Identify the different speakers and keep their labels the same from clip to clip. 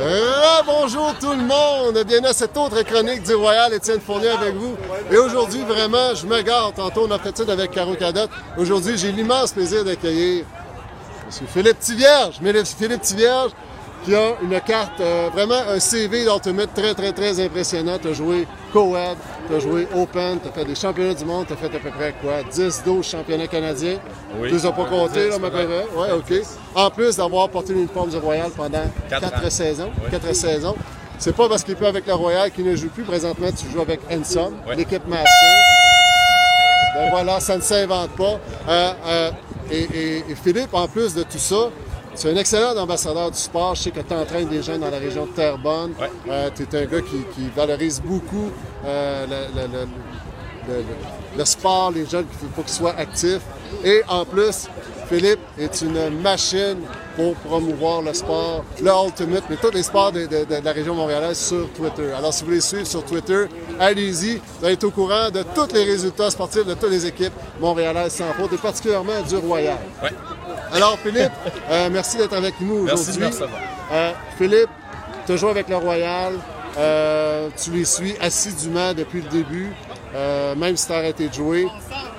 Speaker 1: Ah, bonjour tout le monde! Bienvenue à cette autre chronique du Royal, Étienne Fournier avec vous. Et aujourd'hui, vraiment, je me garde. Tantôt, on a fait avec Caro Cadotte. Aujourd'hui, j'ai l'immense plaisir d'accueillir M. Philippe Tivierge. Philippe Tivierge, qui a une carte, euh, vraiment un CV d'Ultimate très, très, très impressionnant. Tu as joué Co-Ed, tu as joué Open, tu as fait des championnats du monde, tu as fait à peu près quoi? 10, 12 championnats canadiens?
Speaker 2: Oui.
Speaker 1: Tu les as pas comptés, là, ma vrai? Oui, OK. En plus d'avoir porté l'uniforme du Royal pendant
Speaker 2: Quatre
Speaker 1: 4
Speaker 2: ans.
Speaker 1: saisons.
Speaker 2: Oui.
Speaker 1: Quatre saisons. C'est pas parce qu'il est plus avec le Royal qu'il ne joue plus. Présentement, tu joues avec Ensom,
Speaker 2: Oui.
Speaker 1: l'équipe master. Ben voilà, ça ne s'invente pas. Euh, euh, et, et- et Philippe, en plus de tout ça, c'est un excellent ambassadeur du sport. Je sais que tu entraînes des jeunes dans la région de Terrebonne.
Speaker 2: Ouais.
Speaker 1: tu es un gars qui, qui valorise beaucoup euh, le, le- le- le- le- le sport, les jeunes, il faut qu'ils soient actifs. Et en plus, Philippe est une machine pour promouvoir le sport, le Ultimate, mais tous les sports de, de- de la région montréalaise sur Twitter. Alors, si vous voulez suivre sur Twitter, allez-y. Vous allez être au courant de tous les résultats sportifs de toutes les équipes montréalaises sans faute, et particulièrement du Royal.
Speaker 2: Ouais.
Speaker 1: Alors, Philippe, euh, merci d'être avec nous
Speaker 2: Merci
Speaker 1: aujourd'hui.
Speaker 2: de me.
Speaker 1: Euh, Philippe, tu as joué avec le Royal. Euh, tu les suis assidûment depuis le début, euh, même si tu as arrêté de jouer.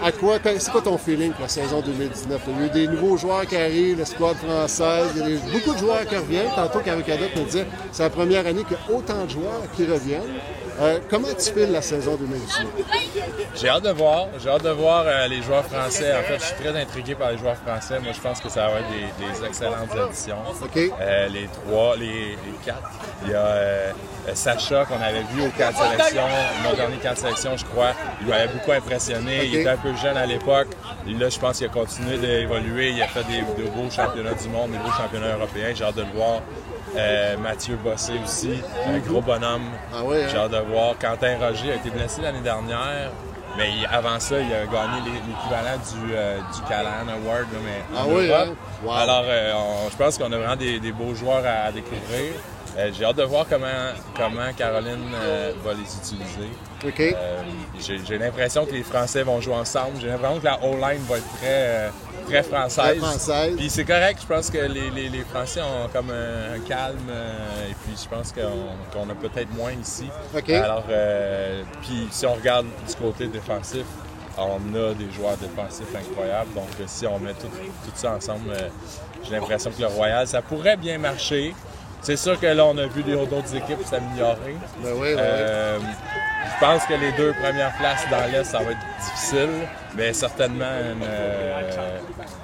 Speaker 1: À quoi, c'est quoi ton feeling pour la saison 2019? Il y a eu des nouveaux joueurs qui arrivent, le squad française, il y a beaucoup de joueurs qui reviennent. Tantôt, Carrie Cadotte me disait c'est la première année qu'il y a autant de joueurs qui reviennent. Euh, comment tu files la saison 2019?
Speaker 2: J'ai hâte de voir. J'ai hâte de voir euh, les joueurs français. En fait, je suis très intrigué par les joueurs français. Moi, je pense que ça va être des, des excellentes additions.
Speaker 1: OK?
Speaker 2: Euh, les trois, les, les quatre. Il y a euh, Sacha qu'on avait vu au camp de sélection, mon dernier camp de sélection, je crois. Il m'avait beaucoup impressionné. Il était un peu jeune à l'époque. Là, je pense qu'il a continué d'évoluer. Il a fait des, de beaux championnats du monde, des beaux championnats européens. J'ai hâte de le voir. Euh, Mathieu Bossé aussi, un gros bonhomme.
Speaker 1: Ah ouais, hein?
Speaker 2: J'ai hâte de voir. Quentin Roger a été blessé l'année dernière. Mais avant ça, il a gagné l'é- l'équivalent du, euh, du Callahan Award, là, mais
Speaker 1: Ah oui, hein? Wow.
Speaker 2: Alors, euh, on- je pense qu'on a vraiment des, des beaux joueurs à, à découvrir. Euh, J'ai hâte de voir comment, comment Caroline va les utiliser. J'ai l'impression que les Français vont jouer ensemble. J'ai l'impression que la O-line va être très, très française.
Speaker 1: Très française.
Speaker 2: Puis c'est correct, je pense que les, les- les Français ont comme un, un calme. euh, et puis je pense qu'on a peut-être moins ici. Alors, euh, puis si on regarde du côté défensif, on a des joueurs défensifs incroyables. Donc euh, si on met tout, tout ça ensemble, euh, j'ai l'impression que le Royal, ça pourrait bien marcher. C'est sûr que là, on a vu d'autres équipes s'améliorer.
Speaker 1: Ben oui, ben oui.
Speaker 2: Je pense que les deux premières places dans l'Est, ça va être difficile, mais certainement une, euh,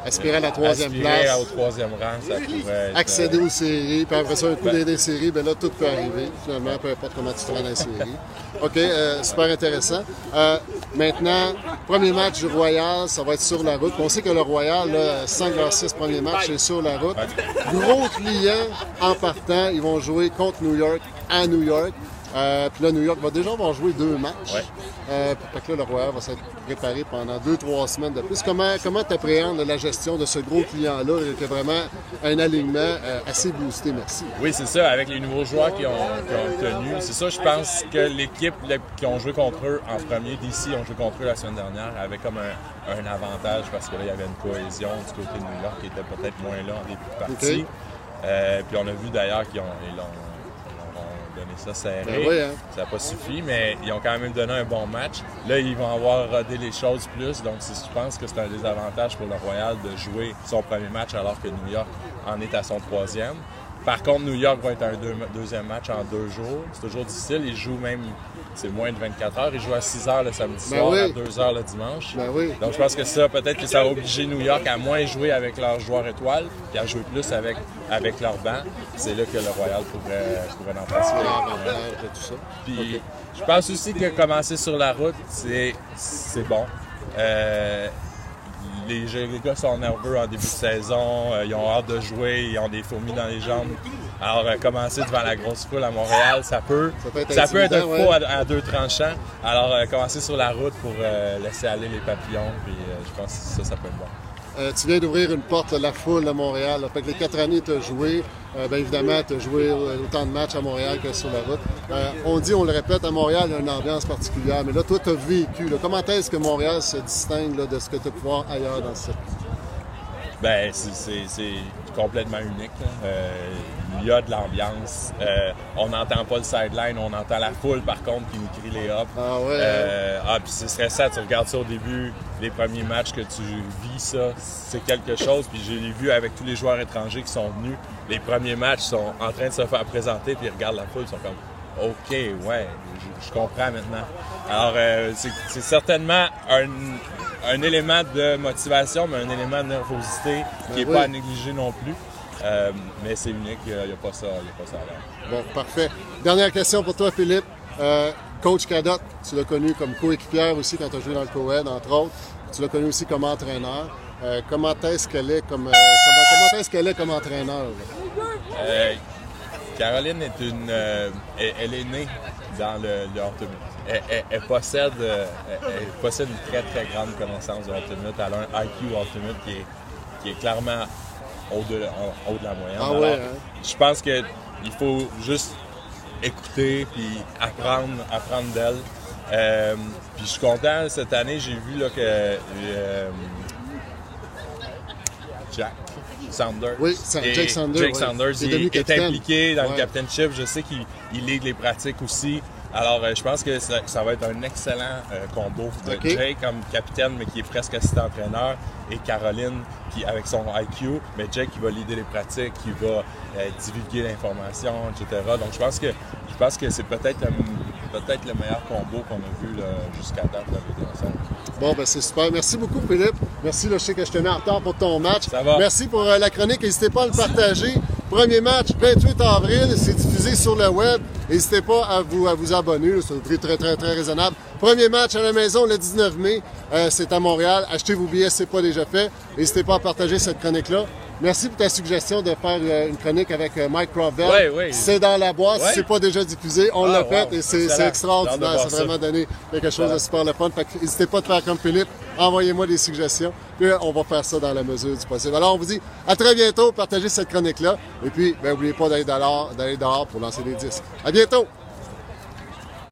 Speaker 1: Aspirer à la troisième place.
Speaker 2: au troisième rang, ça pourrait être,
Speaker 1: accéder
Speaker 2: euh,
Speaker 1: aux séries, puis après ça, un coup
Speaker 2: Ben-
Speaker 1: des séries, ben là, tout peut arriver, finalement, peu importe comment tu te rends dans les séries. OK, euh, super intéressant. Euh, maintenant, premier match du Royal, ça va être sur la route. On sait que le Royal, là, 5 de leurs 6 premiers matchs, c'est sur la route. Gros client en partant, ils vont jouer contre New York à New York. Euh, puis là, New York va déjà avoir joué deux matchs.
Speaker 2: Ouais.
Speaker 1: Euh, fait que là, le Royal va s'être préparé pendant deux, trois semaines de plus. Comment comment tu appréhendes la gestion de ce gros client-là, qui a vraiment un alignement euh, assez boosté, merci.
Speaker 2: Oui, c'est ça, avec les nouveaux joueurs qui ont, qui ont obtenu. C'est ça, je pense que l'équipe qui ont joué contre eux en premier, d'ici, ont joué contre eux la semaine dernière, avait comme un, un avantage parce que là, il y avait une cohésion du côté de New York qui était peut-être moins là en début de partie. Puis on a vu d'ailleurs qu'ils ont, ils ont ça serré.
Speaker 1: Ben oui, hein.
Speaker 2: Ça n'a pas suffi, mais ils ont quand même donné un bon match. Là, ils vont avoir rodé les choses plus, donc c'est- je pense que c'est un désavantage pour le Royal de jouer son premier match alors que New York en est à son troisième. Par contre, New York va être un deux- deuxième match en deux jours. C'est toujours difficile. Ils jouent même, c'est moins de 24 heures. Ils jouent à 6 heures le samedi
Speaker 1: Ben
Speaker 2: soir,
Speaker 1: oui.
Speaker 2: à 2 heures le dimanche.
Speaker 1: Ben oui.
Speaker 2: Donc je pense que ça, peut-être que ça va obliger New York à moins jouer avec leurs joueurs étoiles, puis à jouer plus avec, avec leur banc. C'est là que le Royal pourrait, pourrait en passer.
Speaker 1: Tout ça.
Speaker 2: Puis je pense aussi que commencer sur la route, c'est c'est bon. Euh, les, les gars sont nerveux en début de saison, euh, ils ont hâte de jouer, ils ont des fourmis dans les jambes. Alors, euh, commencer devant la grosse foule à Montréal, ça peut,
Speaker 1: Ça peut être
Speaker 2: ça peut être un faux
Speaker 1: ouais.
Speaker 2: à, à deux tranchants. Alors, euh, commencer sur la route pour laisser aller les papillons, puis je pense que ça, ça peut être bon.
Speaker 1: Tu viens d'ouvrir une porte à la foule à Montréal. Fait que les quatre années tu as joué, bien évidemment, tu as joué euh, autant de matchs à Montréal que sur la route. Euh, on dit, on le répète, à Montréal, il y a une ambiance particulière. Mais là, toi, tu as vécu. Comment est-ce que Montréal se distingue de ce que tu as pu voir ailleurs dans ce circuit?
Speaker 2: Ben, c'est complètement unique. Euh, il y a de l'ambiance. Euh, on n'entend pas le sideline, on entend la foule par contre qui nous crie les hops.
Speaker 1: Ah ouais.
Speaker 2: Euh, ah, puis ce serait ça, tu regardes ça au début, les premiers matchs que tu vis ça, c'est quelque chose. Puis j'ai vu avec tous les joueurs étrangers qui sont venus. Les premiers matchs sont en train de se faire présenter, puis ils regardent la foule, ils sont comme OK, ouais, je, comprends maintenant. Alors, euh, c'est certainement un, un, élément de motivation, mais un élément de nervosité qui n'est ben pas à négliger non plus. Euh, mais c'est unique, il n'y a, pas ça, il a pas ça
Speaker 1: Bon, parfait. Dernière question pour toi, Philippe. Euh, coach Cadot, tu l'as connu comme coéquipière aussi quand tu as joué dans le Coed, entre autres. Tu l'as connu aussi comme entraîneur. comment est-ce qu'elle est comme comment, est-ce qu'elle est comme entraîneur?
Speaker 2: Caroline est une. Euh, elle, est née dans le, le Elle, possède, euh, elle, possède une très très grande connaissance de Ultimate. Elle a un IQ Ultimate qui est, qui est clairement haut de, la moyenne.
Speaker 1: Ah ouais, hein?
Speaker 2: Je pense qu'il faut juste écouter puis apprendre, apprendre d'elle. Euh, puis je suis content, cette année, j'ai vu là, que Jack Sanders.
Speaker 1: Oui, Jake Sanders.
Speaker 2: Jake Sanders il, est, impliqué dans le captainship. Je sais qu'il ligue les pratiques aussi. Alors, euh, je pense que ça, va être un excellent euh, combo de Jake comme capitaine, mais qui est presque assistant entraîneur, et Caroline qui avec son IQ, mais Jake qui va leader les pratiques, qui va euh, divulguer l'information, etc. Donc, je pense que je pense que c'est peut-être peut-être le meilleur combo qu'on a vu jusqu'à date de
Speaker 1: Bon, ben c'est super. Merci beaucoup, Philippe. Merci, là, je sais que je te mets en retard pour ton match.
Speaker 2: Ça va.
Speaker 1: Merci pour la chronique. N'hésitez pas à le partager. Premier match, 28 avril, c'est diffusé sur le web. N'hésitez pas à vous, à vous abonner, c'est un prix très, très, très raisonnable. Premier match à la maison le 19 mai, euh, c'est à Montréal. Achetez vos billets, c'est pas déjà fait. N'hésitez pas à partager cette chronique-là. Merci pour ta suggestion de faire euh, une chronique avec euh, Mike Cravel.
Speaker 2: Oui, oui.
Speaker 1: C'est dans la boîte, c'est pas déjà diffusé, on ah, l'a fait et c'est extraordinaire. Ça a vraiment donné quelque chose de super le fun. n'hésitez pas à faire comme Philippe, envoyez-moi des suggestions, puis on va faire ça dans la mesure du possible. Alors on vous dit à très bientôt, partagez cette chronique-là, et puis n'oubliez ben, pas d'aller dehors, dehors pour lancer des disques. À bientôt!